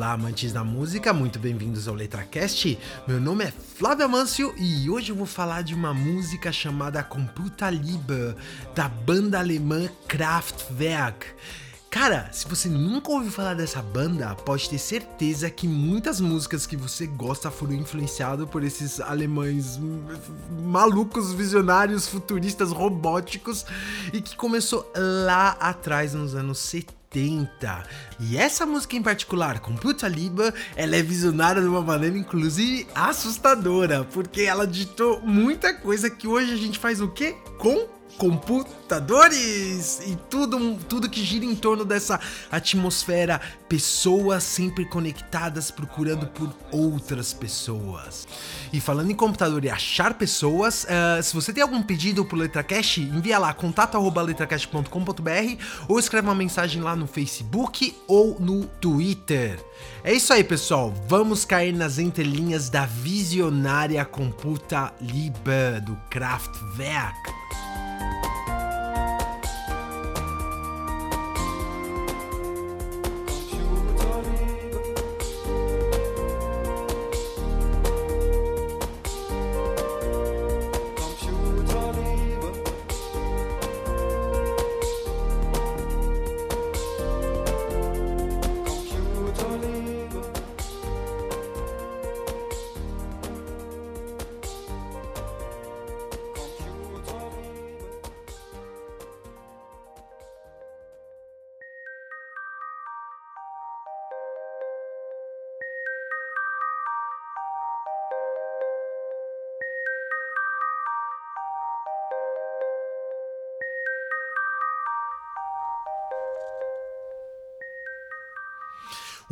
Olá, amantes da música, muito bem-vindos ao LetraCast. Meu nome é Flávio Amâncio e hoje eu vou falar de uma música chamada Computer Liebe, da banda alemã Kraftwerk. Cara, se você nunca ouviu falar dessa banda, pode ter certeza que muitas músicas que você gosta foram influenciadas por esses alemães malucos, visionários, futuristas, robóticos e que começou lá atrás nos anos 70. 80. E essa música em particular, Computer Liebe, ela é visionária de uma maneira inclusive assustadora, porque ela ditou muita coisa que hoje a gente faz o quê? Com computadores e tudo, tudo que gira em torno dessa atmosfera, pessoas sempre conectadas procurando por outras pessoas. E falando em computador e achar pessoas, eh, se você tem algum pedido pro LetraCast, envia lá contato@letracast.com.br ou escreve uma mensagem lá no Facebook ou no Twitter. É isso aí, pessoal. Vamos cair nas entrelinhas da visionária Computer Liebe do Kraftwerk.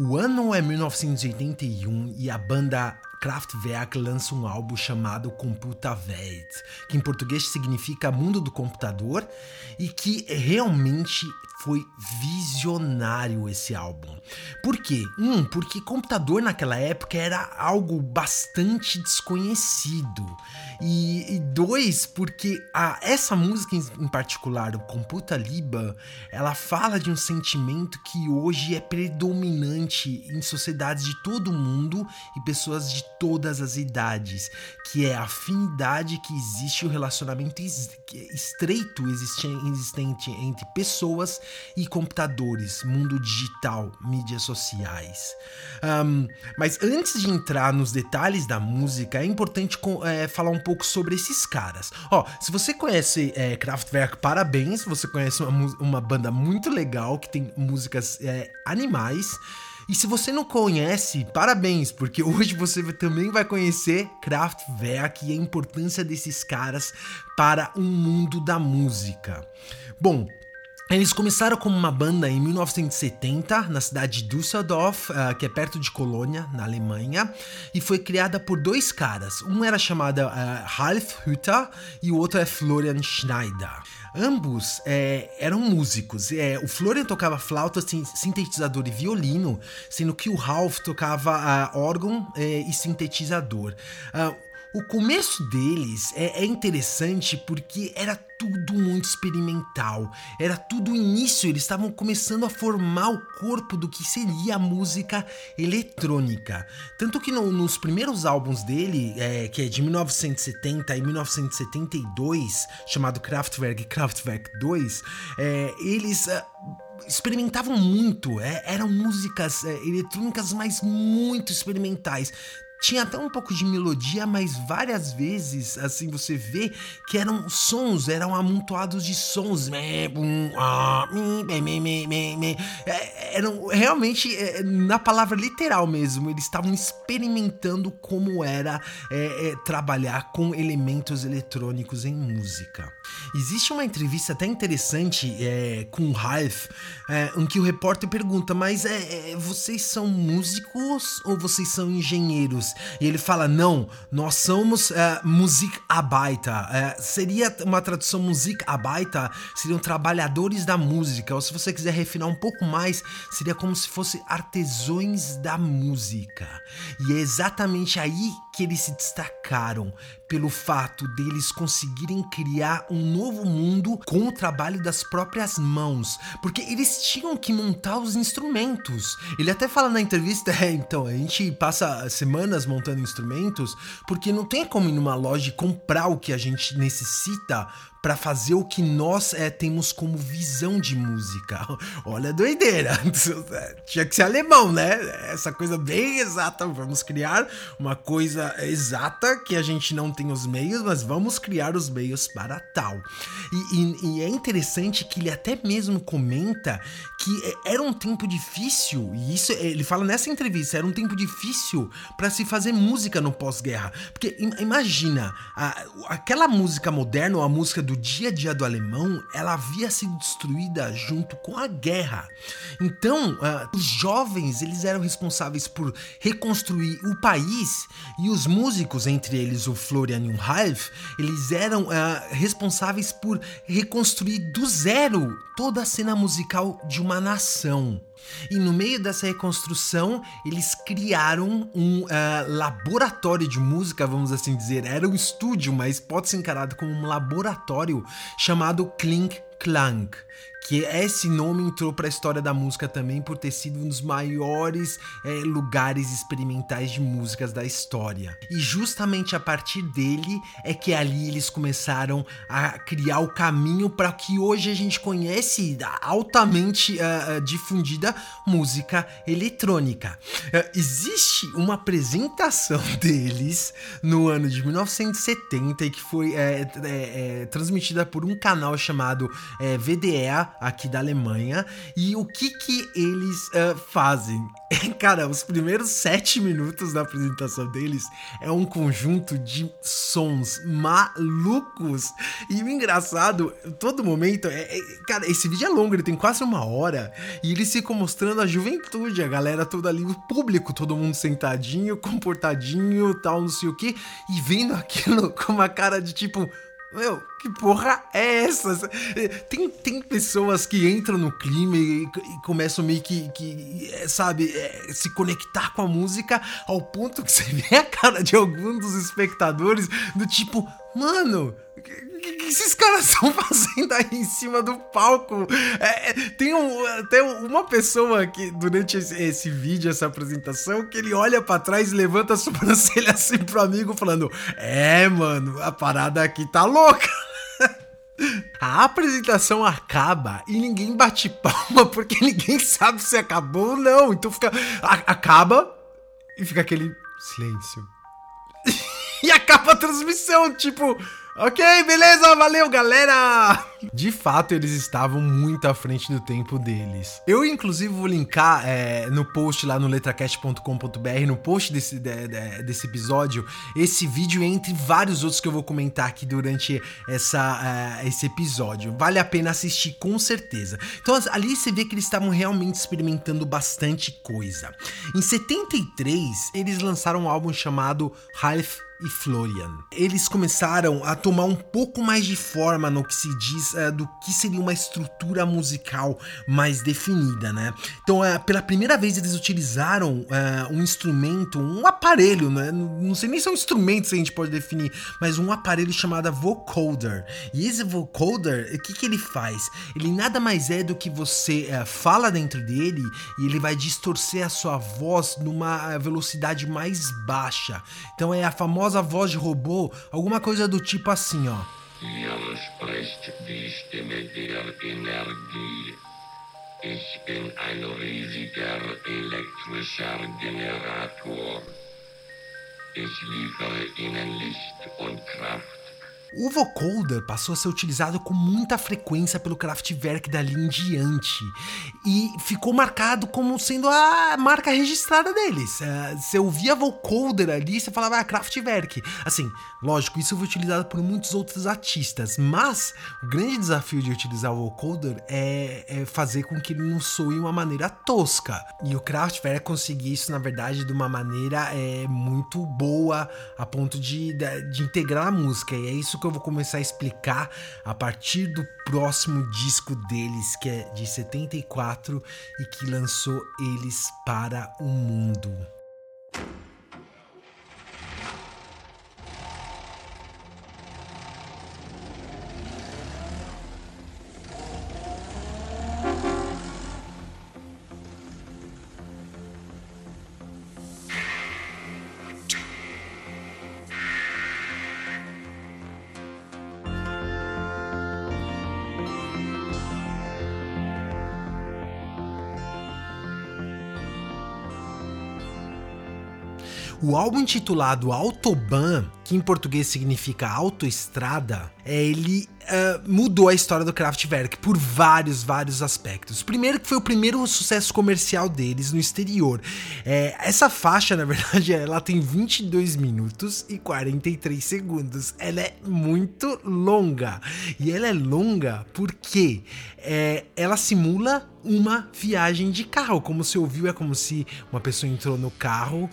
O ano é 1981 e a banda Kraftwerk lança um álbum chamado Computerwelt, que em português significa Mundo do Computador, e que realmente foi visionário esse álbum. Por quê? Um, porque computador naquela época era algo bastante desconhecido. E, e dois, porque a, essa música em, em particular, o Computer Liebe, ela fala de um sentimento que hoje é predominante em sociedades de todo mundo e pessoas de todas as idades, que é a afinidade que existe o relacionamento es- estreito existente entre pessoas e computadores, mundo digital, mídias sociais. Ahn, mas antes de entrar nos detalhes da música, é importante é, falar um pouco sobre esses caras. Ó, se você conhece é, Kraftwerk, parabéns, você conhece uma, uma banda muito legal que tem músicas é, animais. E se você não conhece, parabéns, porque hoje você também vai conhecer Kraftwerk e a importância desses caras para o mundo da música. Bom, eles começaram como uma banda em 1970 na cidade de Düsseldorf, ah, que é perto de Colônia, na Alemanha, e foi criada por dois caras. Um era chamado ah, Ralf Hütter e o outro é Florian Schneider. Ambos é, eram músicos. É, o Florian tocava flauta, sin- sintetizador e violino, sendo que o Ralph tocava ah, órgão eh, e sintetizador. O começo deles é, é interessante porque era tudo muito experimental, era tudo início, eles estavam começando a formar o corpo do que seria a música eletrônica. Tanto que no- nos primeiros álbuns dele, é, que é de 1970 e 1972, chamado Kraftwerk e Kraftwerk 2, é, eles. ah, experimentavam muito, é, eram músicas é, eletrônicas, mas muito experimentais. Tinha até um pouco de melodia, mas várias vezes, assim, você vê que eram sons, eram amontoados de sons. É, Eram realmente, é, na palavra literal mesmo, eles estavam experimentando como era é, é, trabalhar com elementos eletrônicos em música. Existe uma entrevista até interessante é, com o Ralph, é, em que o repórter pergunta: Mas é, é, vocês são músicos ou vocês são engenheiros? e ele fala: não, nós somos é, Musikarbeiter. É, seria uma tradução Musikarbeiter, seriam trabalhadores da música. Ou se você quiser refinar um pouco mais, seria como se fosse artesões da música. E é exatamente aí que eles se destacaram pelo fato deles conseguirem criar um novo mundo com o trabalho das próprias mãos, porque eles tinham que montar os instrumentos. Ele até fala na entrevista, é, então, a gente passa semanas montando instrumentos porque não tem como ir numa loja e comprar o que a gente necessita para fazer o que nós é, temos como visão de música. Olha a doideira. Tinha que ser alemão, né? Essa coisa bem exata. Vamos criar uma coisa exata que a gente não tem os meios, mas vamos criar os meios para tal. E, e, e é interessante que ele até mesmo comenta que era um tempo difícil, e isso ele fala nessa entrevista, era um tempo difícil para se fazer música no pós-guerra. Porque imagina, a, aquela música moderna, ou a música do dia a dia do alemão, ela havia sido destruída junto com a guerra. Então, uh, os jovens, eles eram responsáveis por reconstruir o país e os músicos, entre eles o Florian e eles eram uh, responsáveis por reconstruir do zero toda a cena musical de uma nação. E no meio dessa reconstrução, eles criaram um uh, laboratório de música, vamos assim dizer. Era um estúdio, mas pode ser encarado como um laboratório chamado Klink Klang, que esse nome entrou para a história da música também por ter sido um dos maiores é, lugares experimentais de músicas da história. E justamente a partir dele é que ali eles começaram a criar o caminho para que hoje a gente conhece altamente uh, difundida música eletrônica. Uh, existe uma apresentação deles no ano de 1970 e que foi é, é, transmitida por um canal chamado VDE aqui da Alemanha. E o que que eles uh, fazem? Cara, os primeiros sete minutos da apresentação deles é um conjunto de sons malucos. E o engraçado, todo momento, é, é, cara, esse vídeo é longo, ele tem quase uma hora. E eles ficam mostrando a juventude, a galera toda ali, o público, todo mundo sentadinho, comportadinho, tal, não sei o que, e vendo aquilo com uma cara de tipo meu, que porra é essa? Tem, tem pessoas que entram no clima e, e começam meio que, que é, sabe, é, se conectar com a música ao ponto que você vê a cara de alguns dos espectadores do tipo, mano, esses caras estão fazendo aí em cima do palco? É, é, tem um, até uma pessoa que, durante esse, esse, vídeo, essa apresentação, que ele olha para trás e levanta a sobrancelha assim pro amigo, falando: É, mano, a parada aqui tá louca. A apresentação acaba e ninguém bate palma porque ninguém sabe se acabou ou não. Então fica. A, acaba e fica aquele silêncio. e acaba a transmissão, tipo. Ok, beleza, valeu, galera! De fato, eles estavam muito à frente do tempo deles. Eu, inclusive, vou linkar é, no post lá no letracast.com.br, no post desse, de, de, desse episódio, esse vídeo entre vários outros que eu vou comentar aqui durante essa, uh, esse episódio. Vale a pena assistir com certeza. Então, ali você vê que eles estavam realmente experimentando bastante coisa. Em 73, eles lançaram um álbum chamado Half e Florian. Eles começaram a tomar um pouco mais de forma no que se diz uh, do que seria uma estrutura musical mais definida, né? Então, uh, pela primeira vez eles utilizaram uh, um instrumento, um aparelho, né? Não sei nem se é um instrumento se a gente pode definir, mas um aparelho chamado vocoder. E esse vocoder, o que, que ele faz? Ele nada mais é do que você fala dentro dele e ele vai distorcer a sua voz numa velocidade mais baixa. Então é a famosa famosa voz de robô, alguma coisa do tipo assim, ó. Ich bin ein riesiger elektrischer Generator. Ich liefere Ihnen Licht und Kraft O vocoder passou a ser utilizado com muita frequência pelo Kraftwerk dali em diante e ficou marcado como sendo a marca registrada deles. Uh, você ouvia vocoder ali, você falava ah, Kraftwerk. Assim, lógico, isso foi utilizado por muitos outros artistas, mas o grande desafio de utilizar o vocoder é, é fazer com que ele não soe uma maneira tosca. E o Kraftwerk conseguiu isso, na verdade, de uma maneira é, muito boa, a ponto de, de, de integrar a música. E é isso que eu vou começar a explicar a partir do próximo disco deles, que é de 74 e que lançou eles para o mundo. Álbum intitulado Autobahn, que em português significa autoestrada, é, ele uh, mudou a história do Kraftwerk por vários, vários aspectos. Primeiro que foi o primeiro sucesso comercial deles no exterior. É, essa faixa, na verdade, ela tem 22 minutos e 43 segundos. Ela é muito longa. E ela é longa porque é, ela simula uma viagem de carro. Como você ouviu, é como se uma pessoa entrou no carro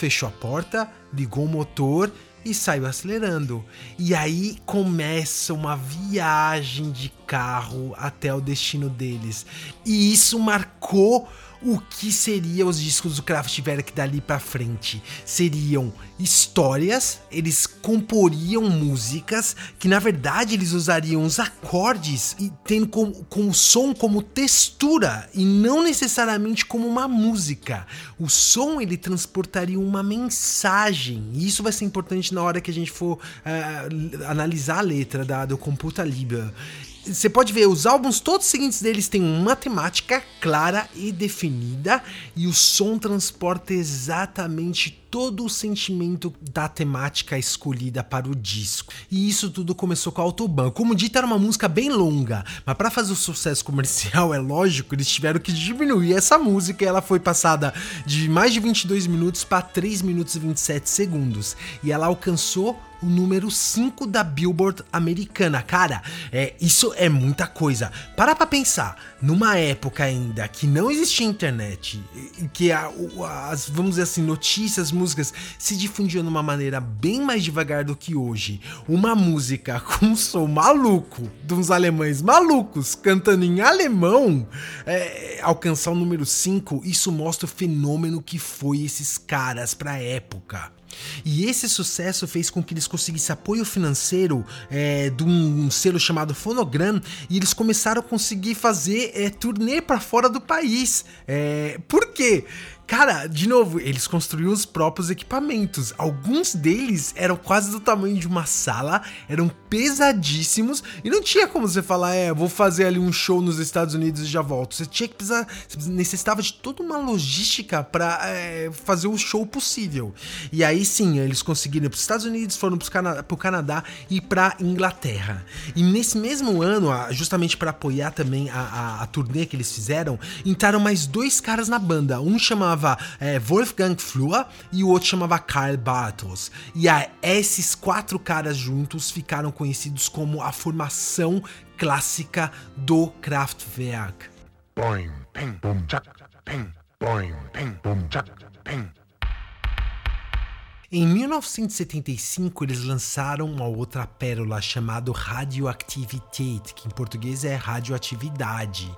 fechou a porta, ligou o motor e saiu acelerando. E aí começa uma viagem de carro até o destino deles. E isso marcou o que seriam os discos do Kraftwerk dali para frente. Seriam histórias, eles comporiam músicas que na verdade eles usariam os acordes e tendo com, com o som como textura e não necessariamente como uma música. O som ele transportaria uma mensagem e isso vai ser importante na hora que a gente for uh, analisar a letra da, do Computa Libra você pode ver, os álbuns todos seguintes deles têm uma temática clara e definida, e o som transporta exatamente todo o sentimento da temática escolhida para o disco. E isso tudo começou com a Autobahn. Como dito, era uma música bem longa, mas para fazer o sucesso comercial, é lógico, eles tiveram que diminuir essa música e ela foi passada de mais de 22 minutos para 3 minutos e 27 segundos. E ela alcançou o número 5 da Billboard americana. Cara, é, isso é muita coisa. Para pra pensar, numa época ainda que não existia internet, que a, as, vamos dizer assim, notícias, músicas se difundiam de uma maneira bem mais devagar do que hoje. Uma música com um som maluco, de uns alemães malucos cantando em alemão, é, alcançar o número 5, isso mostra o fenômeno que foi esses caras pra época. E esse sucesso fez com que eles conseguissem apoio financeiro é, de um, selo chamado Phonogram e eles começaram a conseguir fazer é, turnê para fora do país. É, por quê? Cara, de novo, eles construíam os próprios equipamentos. Alguns deles eram quase do tamanho de uma sala, eram pesadíssimos e não tinha como você falar, é, vou fazer ali um show nos Estados Unidos e já volto. Você tinha que precisar, necessitava de toda uma logística para é, fazer o show possível. E aí sim, eles conseguiram ir para os Estados Unidos, foram para o Canadá e para Inglaterra. E nesse mesmo ano, justamente para apoiar também a, a, a turnê que eles fizeram, entraram mais dois caras na banda. Um chamava chamava é, Wolfgang Flur e o outro chamava Karl Bartos. E a, esses quatro caras juntos ficaram conhecidos como a formação clássica do Kraftwerk. Boing, ping, boom, chak, ping, boing, ping, boom, chak, ping. Em 1975, eles lançaram uma outra pérola chamada Radioaktivität, que em português é radioatividade.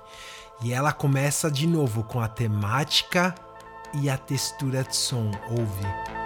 E ela começa de novo com a temática e a textura de som. Ouve.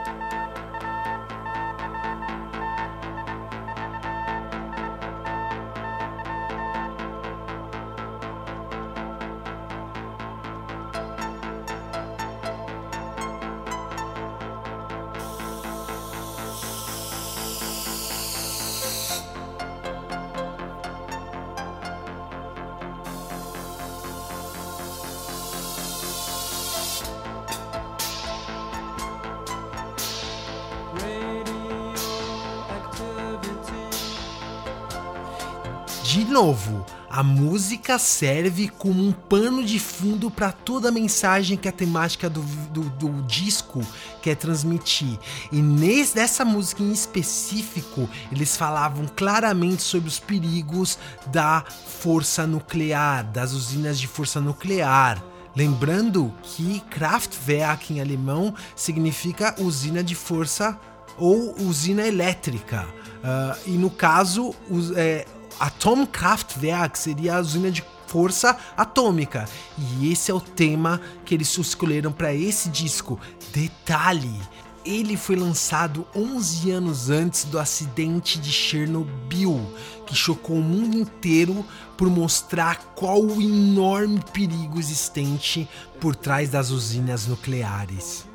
De novo, a música serve como um pano de fundo para toda a mensagem que a temática do, do, do disco quer transmitir. E nesse, nessa música em específico, eles falavam claramente sobre os perigos da força nuclear, das usinas de força nuclear. Lembrando que Kraftwerk em alemão significa usina de força ou usina elétrica. Uh, e no caso, os, é, Atomkraftwerk seria a usina de força atômica. E esse é o tema que eles escolheram para esse disco. Detalhe, ele foi lançado 11 anos antes do acidente de Chernobyl, que chocou o mundo inteiro por mostrar qual o enorme perigo existente por trás das usinas nucleares.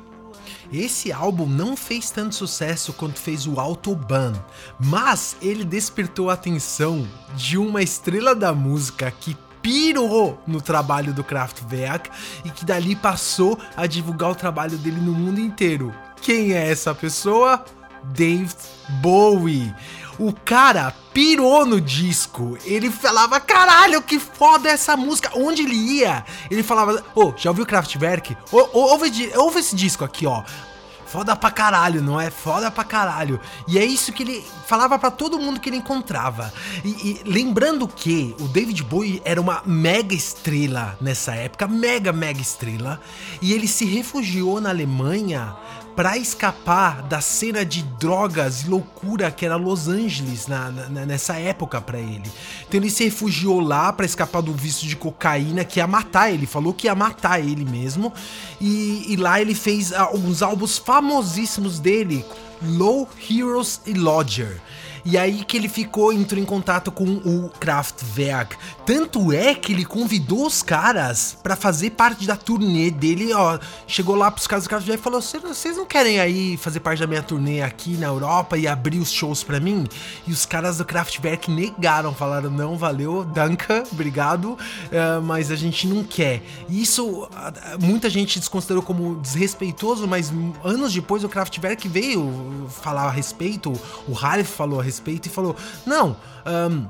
Esse álbum não fez tanto sucesso quanto fez o Autobahn, mas ele despertou a atenção de uma estrela da música que pirou no trabalho do Kraftwerk e que dali passou a divulgar o trabalho dele no mundo inteiro. Quem é essa pessoa? David Bowie. O cara pirou no disco. Ele falava, caralho, que foda essa música. Onde ele ia? Ele falava, ô, oh, já ouviu Kraftwerk? Oh, oh, ouve, ouve esse disco aqui, ó. Foda pra caralho, não é? Foda pra caralho. E é isso que ele falava para todo mundo que ele encontrava. E, e, lembrando que o David Bowie era uma mega estrela nessa época, mega, mega estrela. E ele se refugiou na Alemanha para escapar da cena de drogas e loucura que era Los Angeles na, na, nessa época para ele. Então ele se refugiou lá para escapar do vício de cocaína que ia matar ele, falou que ia matar ele mesmo. E, e lá ele fez alguns álbuns famosíssimos dele, Low Heroes e Lodger. E aí que ele ficou, entrou em contato com o Kraftwerk. Tanto é que ele convidou os caras para fazer parte da turnê dele, ó. Chegou lá pros caras do Kraftwerk e falou: vocês não querem aí fazer parte da minha turnê aqui na Europa e abrir os shows para mim? E os caras do Kraftwerk negaram, falaram: não, valeu, danka, obrigado, uh, mas a gente não quer. E isso muita gente desconsiderou como desrespeitoso, mas anos depois o Kraftwerk veio falar a respeito, o Ralph falou a respeito respeito e falou: não, um,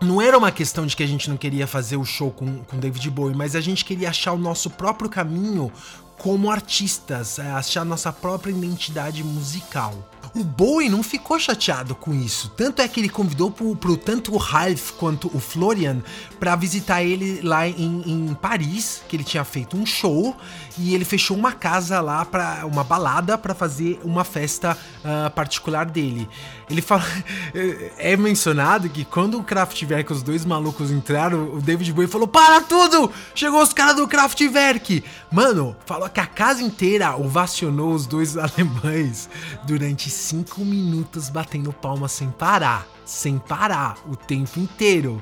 não era uma questão de que a gente não queria fazer o show com, com David Bowie, mas a gente queria achar o nosso próprio caminho como artistas, é, achar nossa própria identidade musical. O Bowie não ficou chateado com isso, tanto é que ele convidou pro, pro tanto o Ralph quanto o Florian para visitar ele lá em, em, Paris, que ele tinha feito um show e ele fechou uma casa lá para uma balada para fazer uma festa uh, particular dele. Ele fala, é mencionado que quando o Kraftwerk os dois malucos entraram, o David Bowie falou: "Para tudo! Chegou os caras do Kraftwerk!" Mano, falou que a casa inteira ovacionou os dois alemães durante cinco minutos batendo palma sem parar. Sem parar, o tempo inteiro.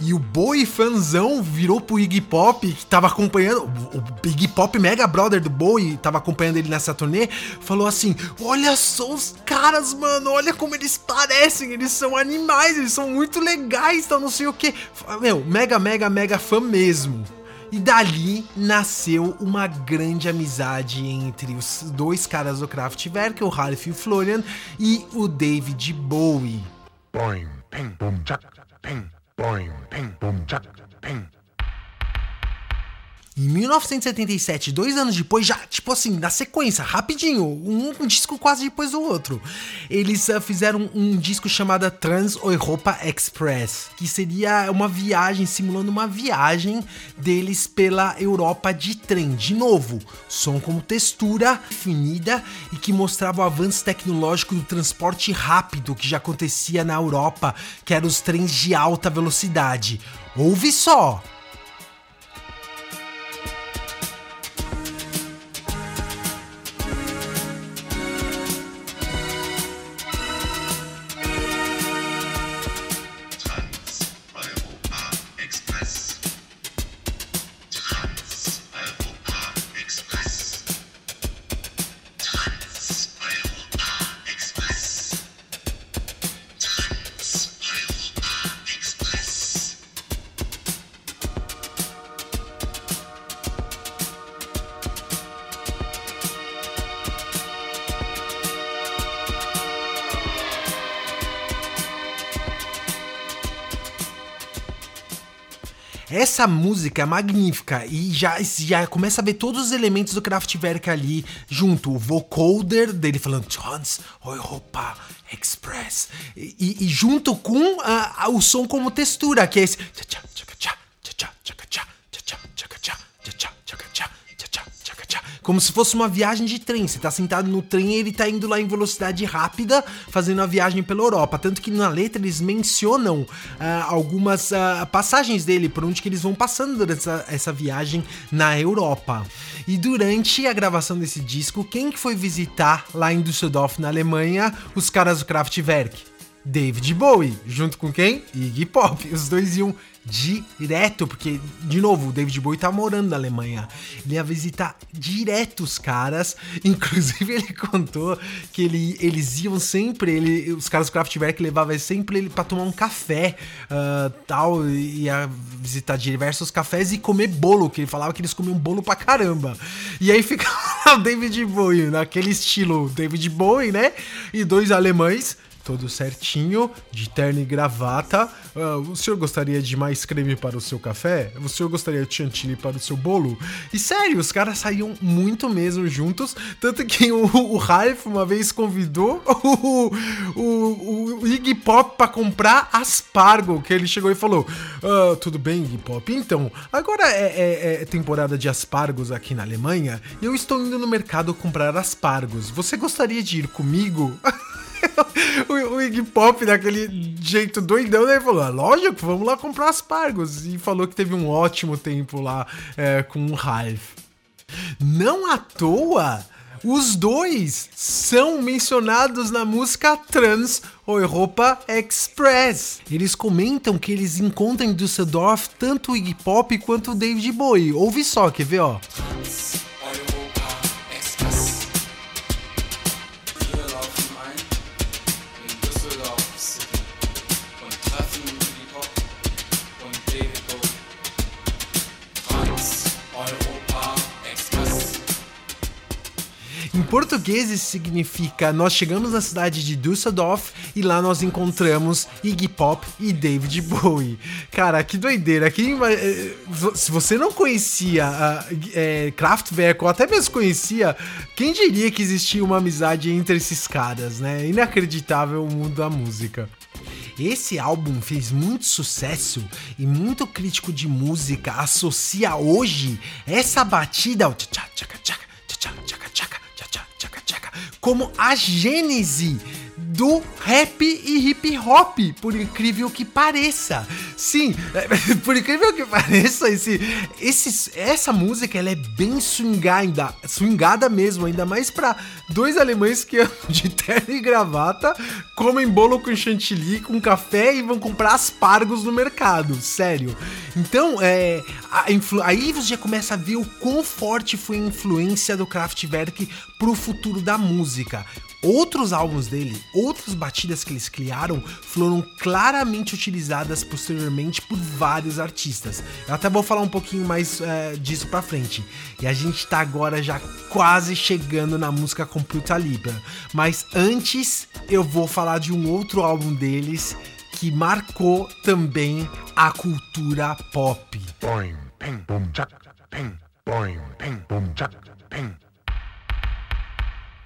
E o Bowie fanzão virou pro Iggy Pop, que tava acompanhando. O Iggy Pop, mega brother do Bowie, tava acompanhando ele nessa turnê. Falou assim: Olha só os caras, mano, olha como eles parecem. Eles são animais, eles são muito legais, então não sei o que. Meu, mega, mega, mega fã mesmo. E dali nasceu uma grande amizade entre os dois caras do Kraftwerk, o Ralph e o Florian, e o David Bowie. Boing, ping, boom, ping, boing, ping, boom, ping. Em 1977, dois anos depois, já, tipo assim, na sequência, rapidinho, um, um disco quase depois do outro, eles uh, fizeram um, disco chamado Trans Europa Express, que seria uma viagem, simulando uma viagem deles pela Europa de trem. De novo, som como textura definida e que mostrava o avanço tecnológico do transporte rápido que já acontecia na Europa, que eram os trens de alta velocidade. Ouve só! Essa música é magnífica e já, já começa a ver todos os elementos do Kraftwerk ali junto. O vocoder dele falando Trans Europa Express. E, e junto com o som como textura, que é esse. Como se fosse uma viagem de trem. Você tá sentado no trem e ele tá indo lá em velocidade rápida, fazendo a viagem pela Europa. Tanto que na letra eles mencionam ah, algumas ah, passagens dele, por onde que eles vão passando durante essa, essa viagem na Europa. E durante a gravação desse disco, quem que foi visitar lá em Düsseldorf, na Alemanha, os caras do Kraftwerk? David Bowie, junto com quem? Iggy Pop. Os dois iam direto, porque, de novo, o David Bowie tá morando na Alemanha. Ele ia visitar direto os caras. Inclusive, ele contou que ele, eles iam sempre, ele, os caras do Kraftwerk levavam sempre ele pra tomar um café, ah, tal, ia visitar diversos cafés e comer bolo, que ele falava que eles comiam bolo pra caramba. E aí fica lá o David Bowie, naquele estilo David Bowie, né? E dois alemães todo certinho, de terno e gravata. Ah, o senhor gostaria de mais creme para o seu café? O senhor gostaria de chantilly para o seu bolo? E sério, os caras saíam muito mesmo juntos, tanto que o, o Ralph uma vez convidou o, o, o Iggy Pop para comprar aspargo, que ele chegou e falou, "Ah, tudo bem Iggy Pop, então, agora é, é- é temporada de aspargos aqui na Alemanha, e eu estou indo no mercado comprar aspargos, você gostaria de ir comigo? o, o Iggy Pop, daquele jeito doidão, né? Falou: "Ah, lógico, vamos lá comprar aspargos. E falou que teve um ótimo tempo lá é, com o Ralph. Não à toa, os dois são mencionados na música Trans Europa Express. Eles comentam que eles encontram em Düsseldorf tanto o Iggy Pop quanto o David Bowie. Ouve só, quer ver, ó? Português significa nós chegamos na cidade de Düsseldorf e lá nós encontramos Iggy Pop e David Bowie. Cara, que doideira. Quem eh, se você não conhecia ah, eh, Kraftwerk ou até mesmo conhecia, quem diria que existia uma amizade entre esses caras, né? Inacreditável o mundo da música. Esse álbum fez muito sucesso e muito crítico de música associa hoje essa batida ao tchaca tchaca tchaca tchaca como a gênese do rap e hip hop, por incrível que pareça. Sim, por incrível que pareça, esse, esse, essa música ela é bem swingada, swingada mesmo, ainda mais pra dois alemães que andam de terno e gravata, comem bolo com chantilly, com café e vão comprar aspargos no mercado, sério. Então, é, aí você já começa a ver o quão forte foi a influência do Kraftwerk pro futuro da música. Outros álbuns dele, outras batidas que eles criaram, foram claramente utilizadas posteriormente por vários artistas. Eu até vou falar um pouquinho mais é, disso pra frente. E a gente tá agora já quase chegando na música Computer Libre. Mas antes, eu vou falar de um outro álbum deles que marcou também a cultura pop. Boing, ping, boom, chuck, ping, boing, ping, boom, chuck, ping.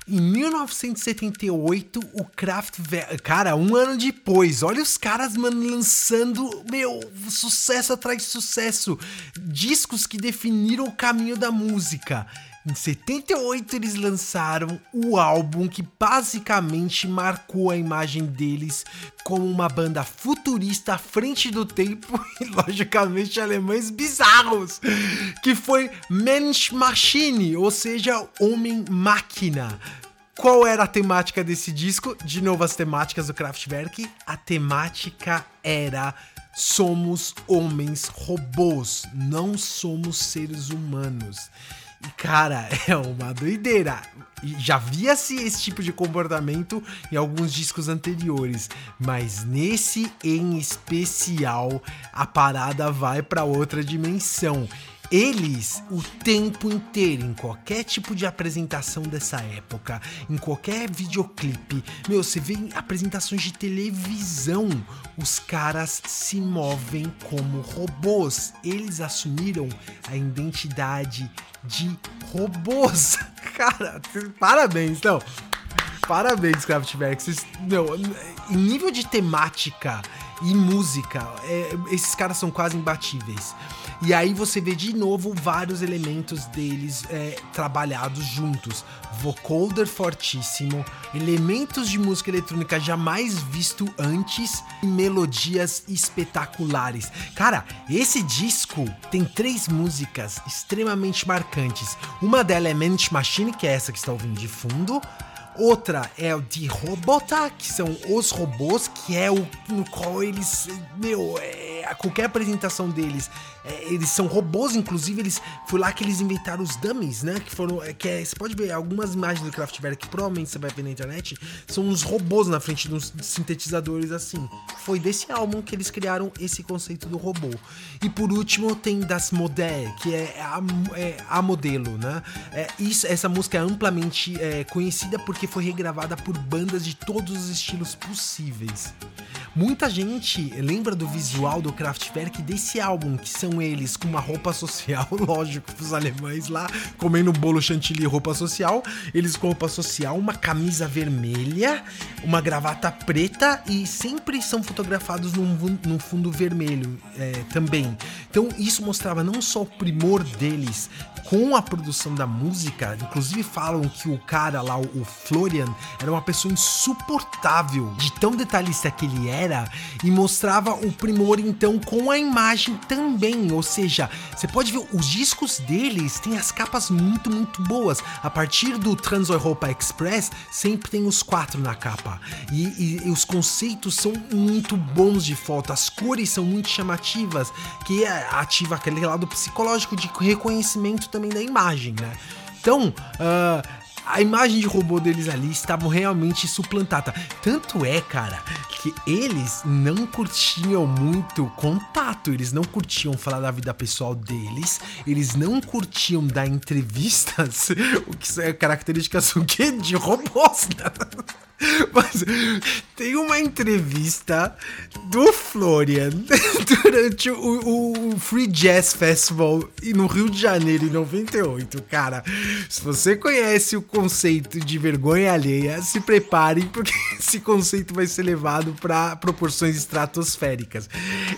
Em 1978, o Kraftwerk. Cara, um ano depois, olha os caras, mano, lançando, meu, sucesso atrás de sucesso. Discos que definiram o caminho da música. Em 78, eles lançaram o álbum que basicamente marcou a imagem deles como uma banda futurista à frente do tempo e, logicamente, alemães bizarros, que foi Mensch Maschine, ou seja, Homem-Máquina. Qual era a temática desse disco? De novo, as temáticas do Kraftwerk. A temática era somos homens robôs, não somos seres humanos. E cara, é uma doideira. Já via-se esse tipo de comportamento em alguns discos anteriores, mas nesse em especial a parada vai para outra dimensão. Eles, o tempo inteiro, em qualquer tipo de apresentação dessa época, em qualquer videoclipe, meu, você vê em apresentações de televisão, os caras se movem como robôs. Eles assumiram a identidade de robôs. Cara, parabéns, não. Parabéns, Kraftwerk. Vocês, meu, em nível de temática e música, é, esses caras são quase imbatíveis. E aí você vê de novo vários elementos deles é, trabalhados juntos. Vocoder fortíssimo, elementos de música eletrônica jamais visto antes e melodias espetaculares. Cara, esse disco tem três músicas extremamente marcantes. Uma delas é Manage Machine, que é essa que está ouvindo de fundo. Outra é o de Robota, que são os robôs, que é o no qual eles, meu, é, qualquer apresentação deles, é, eles são robôs, inclusive eles foi lá que eles inventaram os dummies, né? Que foram, é, que é, você pode ver algumas imagens do Kraftwerk que provavelmente você vai ver na internet, são uns robôs na frente de uns sintetizadores assim. Foi desse álbum que eles criaram esse conceito do robô. E por último tem Das Modell, que é a, é a modelo, né? É, isso, essa música é amplamente é, conhecida porque foi regravada por bandas de todos os estilos possíveis. Muita gente lembra do visual do Kraftwerk desse álbum, que são eles com uma roupa social, lógico, os alemães lá comendo bolo chantilly roupa social, eles com roupa social, uma camisa vermelha, uma gravata preta e sempre são fotografados num, num fundo vermelho é, também. Então isso mostrava não só o primor deles com a produção da música, inclusive falam que o cara lá, o Florian, era uma pessoa insuportável, de tão detalhista que ele era, e mostrava o primor então com a imagem também. Ou seja, você pode ver os discos deles têm as capas muito, muito boas. A partir do Trans Europa Express, sempre tem os quatro na capa. E, e- e os conceitos são muito bons de foto, as cores são muito chamativas, que é- ativa aquele lado psicológico de reconhecimento também da imagem, né? Então, ah, a imagem de robô deles ali estavam realmente suplantada. Tanto é, cara, que eles não curtiam muito contato, eles não curtiam falar da vida pessoal deles, eles não curtiam dar entrevistas, o que é quê? de robôs, né? Mas tem uma entrevista do Florian durante o, o Free Jazz Festival no Rio de Janeiro em 98, cara. Se você conhece o conceito de vergonha alheia, se preparem porque esse conceito vai ser levado para proporções estratosféricas.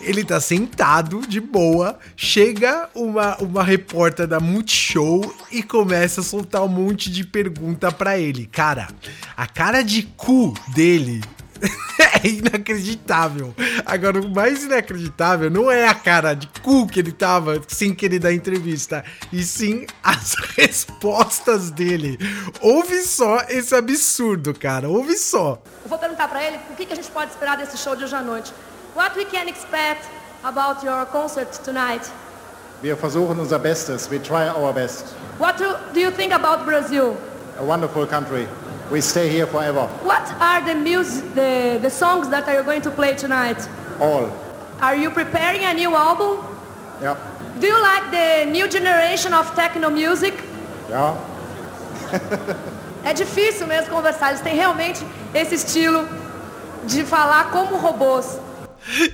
Ele tá sentado de boa, chega uma, uma repórter da Multishow e começa a soltar um monte de pergunta pra ele. Cara, a cara de cu dele é inacreditável. Agora, o mais inacreditável não é a cara de cu que ele tava sem querer dar entrevista, e sim as respostas dele. Ouve só esse absurdo, cara. Ouve só. Eu vou perguntar pra ele o que, que a gente pode esperar desse show de hoje à noite. What we can expect about your concert tonight? Wir versuchen unser Bestes. We try our best. What do you think about Brazil? A wonderful country. We stay here forever. What are the music, the, the songs that are you going to play tonight? All. Are you preparing a new album? Ja. Do you like the new generation of techno music? Ja. É difícil mesmo conversar, eles têm realmente esse estilo de falar como robôs.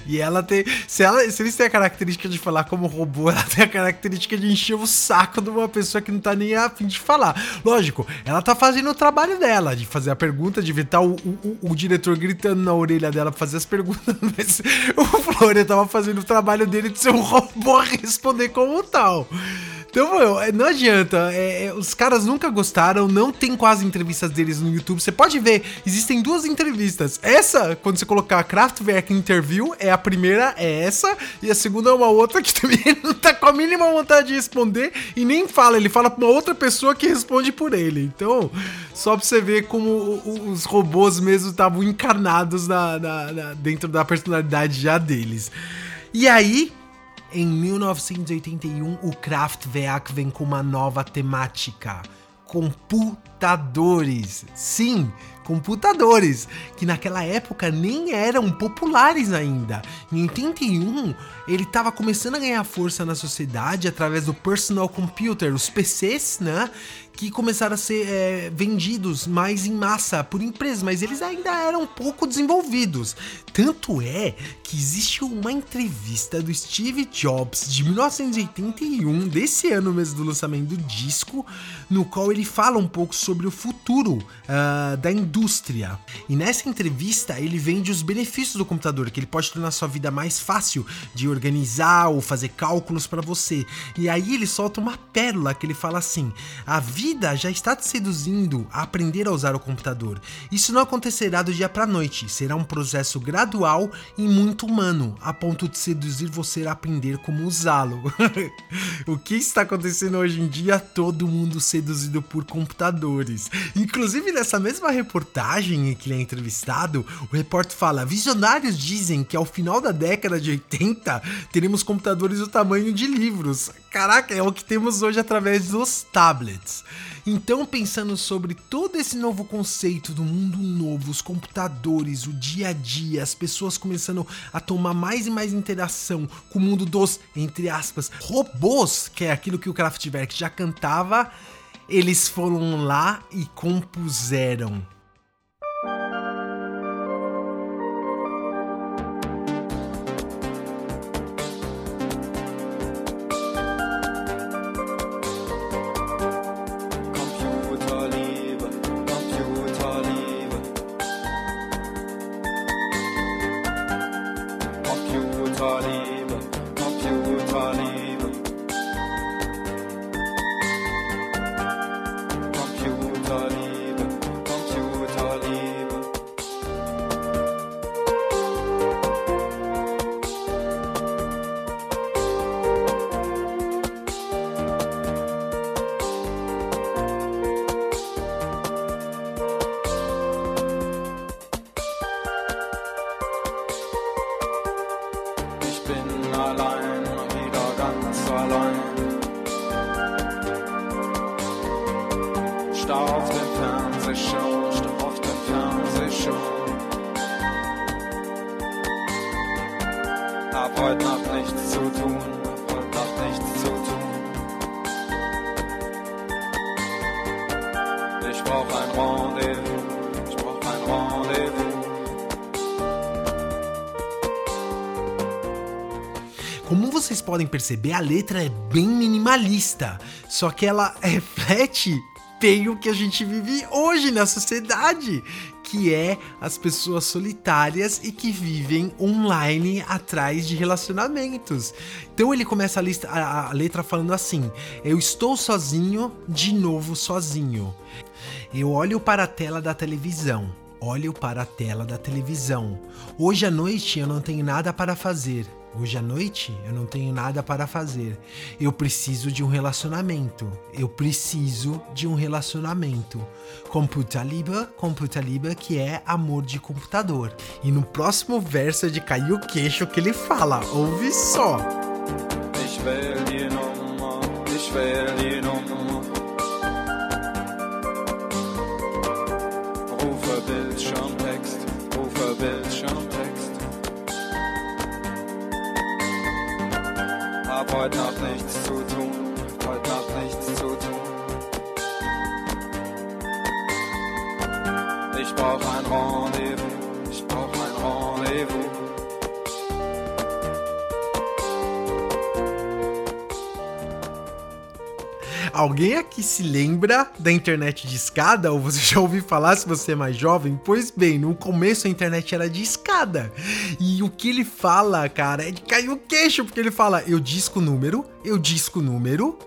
E ela tem. Se, ela, se eles têm a característica de falar como robô, ela tem a característica de encher o saco de uma pessoa que não tá nem afim de falar. Lógico, ela tá fazendo o trabalho dela, de fazer a pergunta, de evitar o, o, o diretor gritando na orelha dela pra fazer as perguntas, mas o Florian tava fazendo o trabalho dele de ser um robô responder como tal. Então, é, não adianta. é, é, os caras nunca gostaram, não tem quase entrevistas deles no YouTube. Você pode ver, existem duas entrevistas. Essa, quando você colocar Kraftwerk Interview, é a primeira, é essa, e a segunda é uma outra que também ele não tá com a mínima vontade de responder e nem fala. Ele fala pra uma outra pessoa que responde por ele. Então, só pra você ver como os robôs mesmo estavam encarnados na, na- na- dentro da personalidade já deles. E aí, em 1981, o Kraftwerk vem com uma nova temática: computadores. Sim, computadores, que naquela época nem eram populares ainda. Em 81, ele estava começando a ganhar força na sociedade através do personal computer, os PCs, né? Que começaram a ser é, vendidos mais em massa por empresas, mas eles ainda eram pouco desenvolvidos. Tanto é que existe uma entrevista do Steve Jobs de 1981, desse ano mesmo do lançamento do disco, no qual ele fala um pouco sobre o futuro uh, da indústria. E nessa entrevista ele vende os benefícios do computador, que ele pode tornar sua vida mais fácil de organizar ou fazer cálculos para você. E aí ele solta uma pérola que ele fala assim: a já está te seduzindo a aprender a usar o computador. Isso não acontecerá do dia para noite, será um processo gradual e muito humano, a ponto de seduzir você a aprender como usá-lo. o que está acontecendo hoje em dia? Todo mundo seduzido por computadores. Inclusive nessa mesma reportagem em que ele é entrevistado, o repórter fala: visionários dizem que ao final da década de 80 teremos computadores do tamanho de livros. Caraca, é o que temos hoje através dos tablets. Então, pensando sobre todo esse novo conceito do mundo novo, os computadores, o dia a dia, as pessoas começando a tomar mais e mais interação com o mundo dos, entre aspas, robôs, que é aquilo que o Kraftwerk já cantava, eles foram lá e compuseram. Auf den Fernsehschirm, starr auf den Fernsehschirm. Hab heute Nacht nichts zu tun, hab heute Nacht nichts zu tun. Ich brauch ein Rendezvous, ich brauch ein Rendezvous. Como vocês podem perceber, a letra é bem minimalista, só que ela reflete bem o que a gente vive hoje na sociedade, que é as pessoas solitárias e que vivem online atrás de relacionamentos. Então ele começa a, lista, a, a letra falando assim: Eu estou sozinho, de novo sozinho. Eu olho para a tela da televisão. Olho para a tela da televisão. Hoje à noite eu não tenho nada para fazer. Hoje à noite eu não tenho nada para fazer. Eu preciso de um relacionamento. Eu preciso de um relacionamento. Computerliebe, Computerliebe, que é amor de computador. E no próximo verso é de cair o queixo que ele fala. Ouve só. Bildschirmtext, Bildschirmtext. Hab heute Nacht nichts zu tun, heute Nacht nichts zu tun. Ich brauch ein Rendezvous, ich brauch ein Rendezvous. Alguém aqui se lembra da internet de escada? Ou você já ouviu falar se você é mais jovem? Pois bem, no começo a internet era de escada. E o que ele fala, cara, é de cair o queixo, porque ele fala: eu disco número, eu disco número,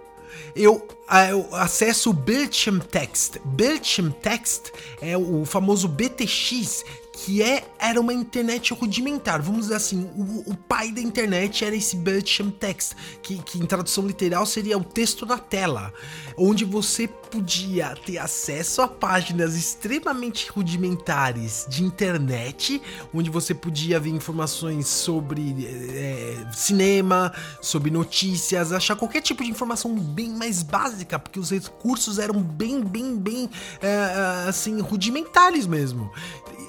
eu, eu acesso o Bildschirmtext. Bildschirmtext é o famoso BTX, que é, era uma internet rudimentar. Vamos dizer assim, o, o pai da internet era esse Belcham Text, que, que em tradução literal seria o texto na tela, onde você podia ter acesso a páginas extremamente rudimentares de internet, onde você podia ver informações sobre é, cinema, sobre notícias, achar qualquer tipo de informação bem mais básica, porque os recursos eram bem, bem, bem, é, assim, rudimentares mesmo.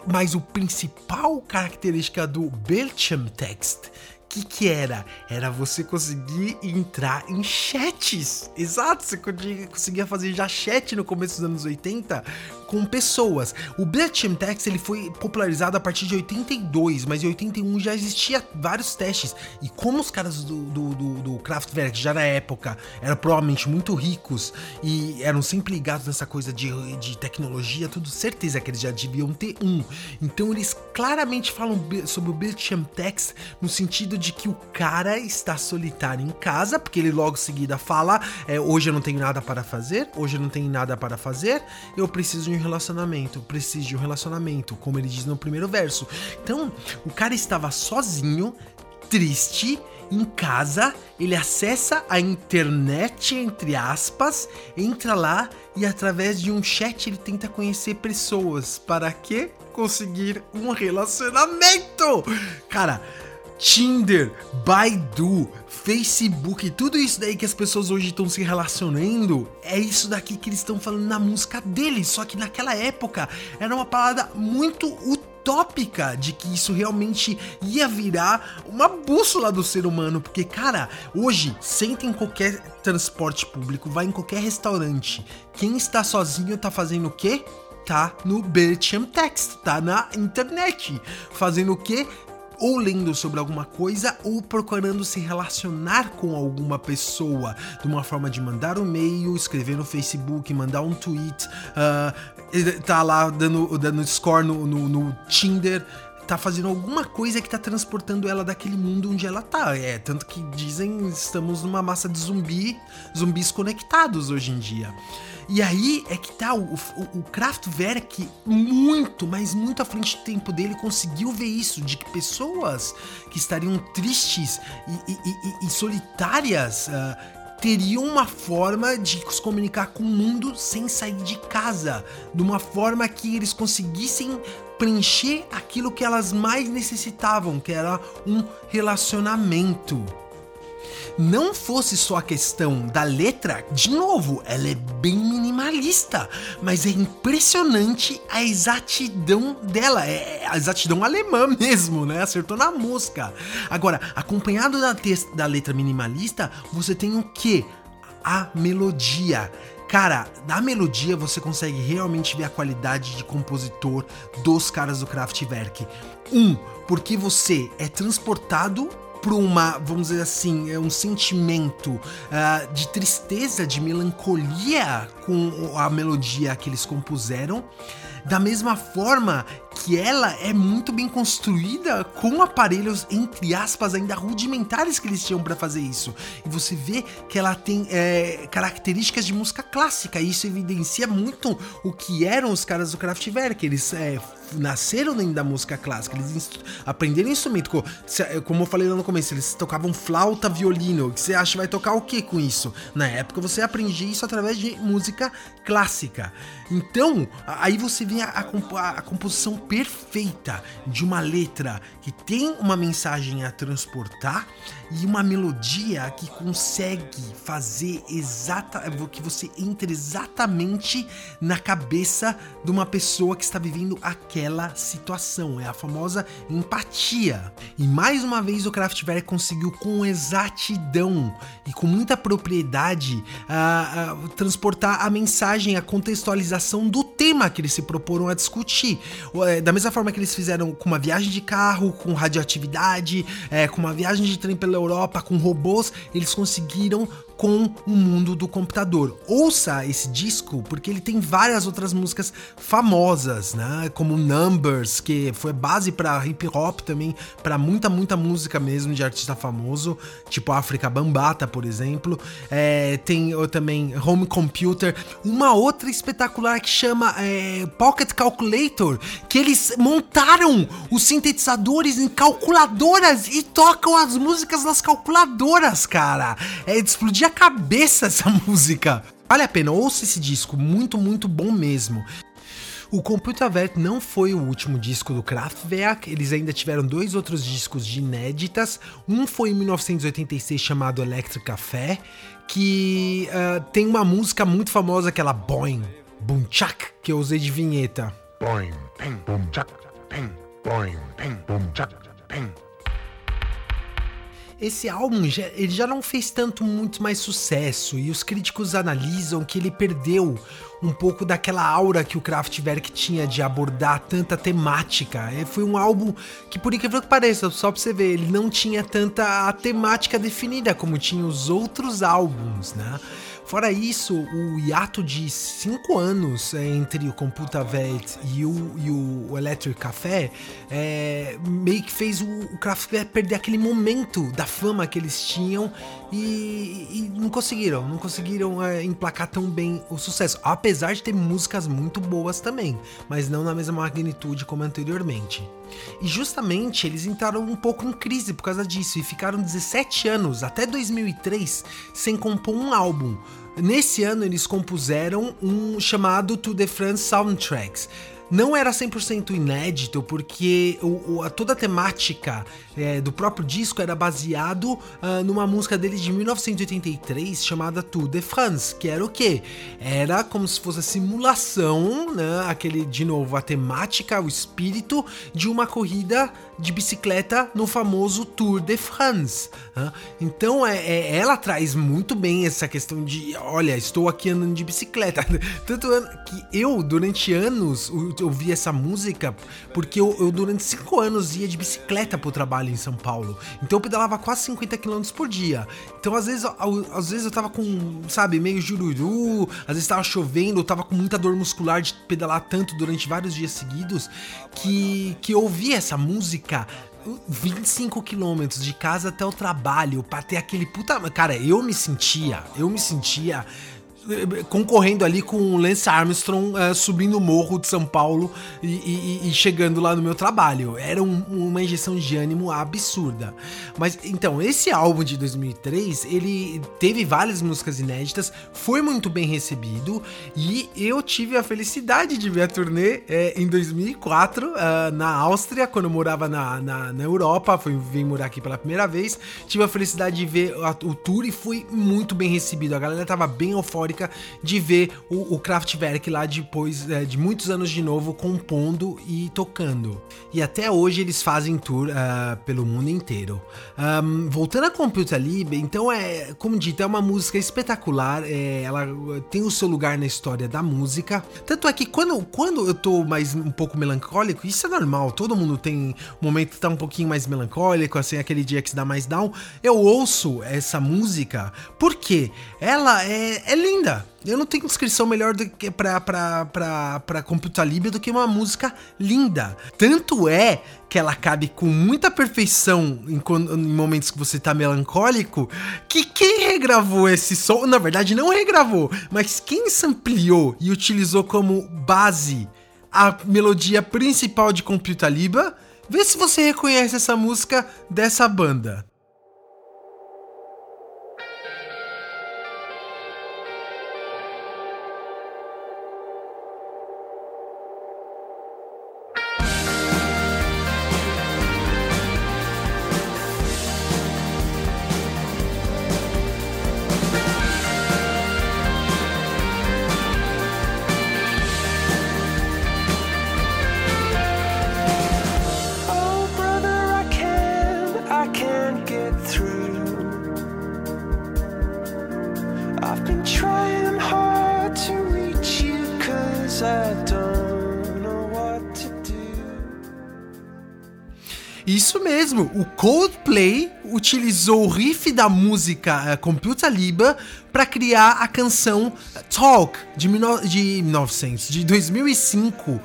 Mas o principal característica do Belcham Text que que era? Era você conseguir entrar em chats. Exato, você conseguia fazer já chat no começo dos anos 80 com pessoas. O Belcham Text ele foi popularizado a partir de 82, mas em 81 já existia vários testes. E como os caras do, do, do, do Kraftwerk já na época eram provavelmente muito ricos e eram sempre ligados nessa coisa de, de tecnologia, tudo certeza que eles já deviam ter um. Então eles claramente falam sobre o Belcham Text no sentido de que o cara está solitário em casa, porque ele logo em seguida fala: é, hoje eu não tenho nada para fazer, hoje eu não tenho nada para fazer, eu preciso um relacionamento, preciso de um relacionamento, como ele diz no primeiro verso. Então, o cara estava sozinho, triste, em casa, ele acessa a internet, entre aspas, entra lá e através de um chat ele tenta conhecer pessoas. Para quê? Conseguir um relacionamento! Cara, Tinder, Baidu, Facebook, tudo isso daí que as pessoas hoje estão se relacionando, é isso daqui que eles estão falando na música deles. Só que naquela época era uma parada muito utópica de que isso realmente ia virar uma bússola do ser humano, porque cara, hoje senta em qualquer transporte público, vai em qualquer restaurante, quem está sozinho tá fazendo o quê? Tá no Bertium Text, tá na internet, fazendo o quê? Ou lendo sobre alguma coisa ou procurando se relacionar com alguma pessoa. De uma forma de mandar um e-mail, escrever no Facebook, mandar um tweet, uh, tá lá dando, dando score no, no, no Tinder tá fazendo alguma coisa que tá transportando ela daquele mundo onde ela tá. É, tanto que dizem estamos numa massa de zumbi, zumbis conectados hoje em dia. E aí é que tá, o, o, o Kraftwerk, muito, mas muito à frente do tempo dele, conseguiu ver isso, de que pessoas que estariam tristes e, e, e, e solitárias uh, teriam uma forma de se comunicar com o mundo sem sair de casa, de uma forma que eles conseguissem preencher aquilo que elas mais necessitavam, que era um relacionamento não fosse só a questão da letra, de novo, ela é bem minimalista, mas é impressionante a exatidão dela, é a exatidão alemã mesmo, né? Acertou na mosca. Agora, acompanhado da, da letra minimalista, você tem o que? A melodia. Cara, na melodia você consegue realmente ver a qualidade de compositor dos caras do Kraftwerk. Um, porque você é transportado para uma, vamos dizer assim, é um sentimento uh, de tristeza, de melancolia com a melodia que eles compuseram. Da mesma forma que ela é muito bem construída com aparelhos, entre aspas, ainda rudimentares que eles tinham para fazer isso. E você vê que ela tem é, características de música clássica, e isso evidencia muito o que eram os caras do Kraftwerk. Eles é, nasceram dentro da música clássica, eles aprenderam instrumento. Como eu falei lá no começo, eles tocavam flauta, violino. Você acha que vai tocar o que com isso? Na época você aprendia isso através de música clássica. Então, aí você vê a, a, a composição perfeita de uma letra que tem uma mensagem a transportar e uma melodia que consegue fazer exata que você entre exatamente na cabeça de uma pessoa que está vivendo aquela situação. É a famosa empatia. E mais uma vez o Kraftwerk conseguiu com exatidão e com muita propriedade transportar a mensagem, a contextualização do tema que eles se proporam a discutir. É, da mesma forma que eles fizeram com uma viagem de carro, com radioatividade, é, com uma viagem de trem pela Europa, com robôs, eles conseguiram com o mundo do computador. Ouça esse disco porque ele tem várias outras músicas famosas, né? Como Numbers, que foi base para hip hop também, para muita muita música mesmo de artista famoso, tipo África Bambata, por exemplo. É, tem também Home Computer, uma outra espetacular que chama é, Pocket Calculator, que eles montaram os sintetizadores em calculadoras e tocam as músicas nas calculadoras, cara. É de explodir a cabeça essa música. Vale a pena, ouça esse disco, muito, muito bom mesmo. O Computerwelt não foi o último disco do Kraftwerk, eles ainda tiveram dois outros discos de inéditas. Um foi em 1986 chamado Electric Café, que uh, tem uma música muito famosa, aquela Boing, Boom Chak, que eu usei de vinheta. Boing, ping, boom, chak, ping. Boing, ping, boom, chak, ping. Esse álbum já, ele já não fez tanto muito mais sucesso e os críticos analisam que ele perdeu um pouco daquela aura que o Kraftwerk tinha de abordar tanta temática. É, foi um álbum que, por incrível que pareça, só pra você ver, ele não tinha tanta temática definida como tinha os outros álbuns, né? Fora isso, o hiato de cinco anos é, entre o Computawelt e o, e o Electric Café é, meio que fez o, o Kraftwerk perder aquele momento da fama que eles tinham e, e não conseguiram, não conseguiram é, emplacar tão bem o sucesso, apesar de ter músicas muito boas também, mas não na mesma magnitude como anteriormente. E justamente eles entraram um pouco em crise por causa disso e ficaram 17 anos, até 2003, sem compor um álbum. Nesse ano eles compuseram um chamado To The France Soundtracks. Não era 100% inédito, porque o, o, a, toda a temática é, do próprio disco era baseado uh, numa música deles de 1983 chamada Tour de France, que era o quê? Era como se fosse a simulação, né, aquele, de novo, a temática, o espírito de uma corrida de bicicleta no famoso Tour de France. Né? Então é, é, ela traz muito bem essa questão de, olha, estou aqui andando de bicicleta. Tanto que eu, durante anos, ouvi essa música porque eu, eu, durante cinco anos ia de bicicleta pro trabalho em São Paulo. Então eu pedalava quase 50 km por dia. Então às vezes, às vezes eu tava com, sabe, meio jururu, às vezes tava chovendo, eu tava com muita dor muscular de pedalar tanto durante vários dias seguidos que, que eu ouvi essa música 25 quilômetros de casa até o trabalho pra ter aquele puta. Cara, eu me sentia, eu me sentia concorrendo ali com o Lance Armstrong uh, subindo o morro de São Paulo e, e, e chegando lá no meu trabalho. Era um, uma injeção de ânimo absurda. Mas então, esse álbum de 2003, ele teve várias músicas inéditas, foi muito bem recebido e eu tive a felicidade de ver a turnê é, em 2004 uh, na Áustria, quando eu morava na, na, na Europa, fui, vim morar aqui pela primeira vez. Tive a felicidade de ver a, o tour e foi muito bem recebido. A galera tava bem eufórica de ver o, o Kraftwerk lá depois é, de muitos anos de novo compondo e tocando. E até hoje eles fazem tour uh, pelo mundo inteiro. Um, voltando a Computer Lib, então é, como dito, é uma música espetacular. É, ela tem o seu lugar na história da música. Tanto é que quando, quando eu tô mais um pouco melancólico, isso é normal, todo mundo tem um momento que tá um pouquinho mais melancólico, assim, aquele dia que se dá mais down. Eu ouço essa música porque ela é, é linda linda. Eu não tenho descrição melhor do que pra, pra, pra, pra Computer Libra do que uma música linda. Tanto é que ela cabe com muita perfeição em, em, momentos que você tá melancólico, que quem regravou esse som, na verdade não regravou, mas quem sampleou e utilizou como base a melodia principal de Computer Libra, vê se você reconhece essa música dessa banda. Isso mesmo, o Coldplay utilizou o riff da música uh, Computer Liba para criar a canção Talk de, de 1900, de 2005, uh,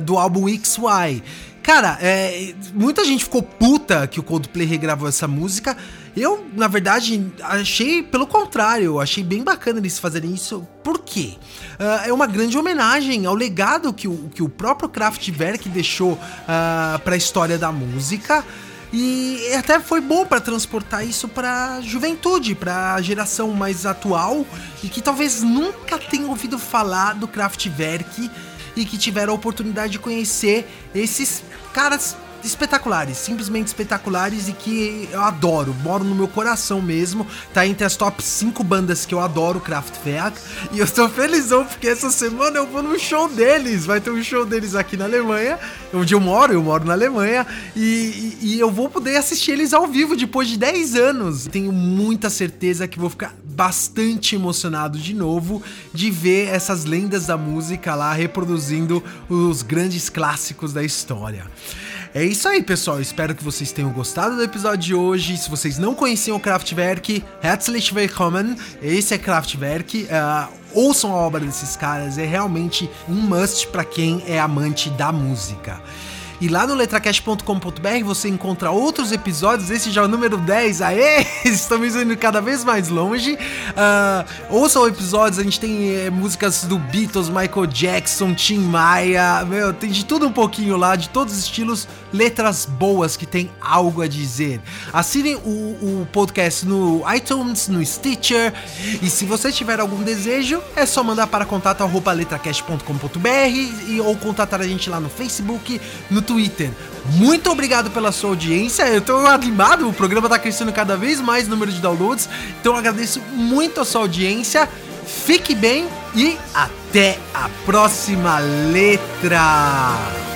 do álbum XY. Cara, é, muita gente ficou puta que o Coldplay regravou essa música. Eu, na verdade, achei pelo contrário, achei bem bacana eles fazerem isso. Por quê? Uh, é uma grande homenagem ao legado que o, que o próprio Kraftwerk deixou uh, para a história da música. E até foi bom para transportar isso para juventude, para a geração mais atual e que talvez nunca tenha ouvido falar do Kraftwerk e que tiveram a oportunidade de conhecer esses caras espetaculares, simplesmente espetaculares e que eu adoro, moro no meu coração mesmo, tá entre as top 5 bandas que eu adoro, Kraftwerk, e eu tô felizão porque essa semana eu vou no show deles, vai ter um show deles aqui na Alemanha, onde eu moro, eu moro na Alemanha, e, e, eu vou poder assistir eles ao vivo depois de 10 anos. Tenho muita certeza que vou ficar bastante emocionado de novo de ver essas lendas da música lá reproduzindo os grandes clássicos da história. É isso aí, pessoal. Espero que vocês tenham gostado do episódio de hoje. Se vocês não conheciam o Kraftwerk, herzlich willkommen. Esse é Kraftwerk. Uh, ouçam a obra desses caras. É realmente um must para quem é amante da música. E lá no letracast.com.br você encontra outros episódios, esse já é o número 10. Aê! Estamos indo cada vez mais longe. Uh, ouçam episódios, a gente tem é, músicas do Beatles, Michael Jackson, Tim Maia, meu, tem de tudo um pouquinho lá, de todos os estilos, letras boas que tem algo a dizer. Assinem o, o podcast no iTunes, no Stitcher. E se você tiver algum desejo, é só mandar para contato.letracast.com.br ou contatar a gente lá no Facebook, no Twitter. Muito obrigado pela sua audiência. Eu tô animado, o programa tá crescendo cada vez mais número de downloads. Então agradeço muito a sua audiência. Fique bem e até a próxima letra.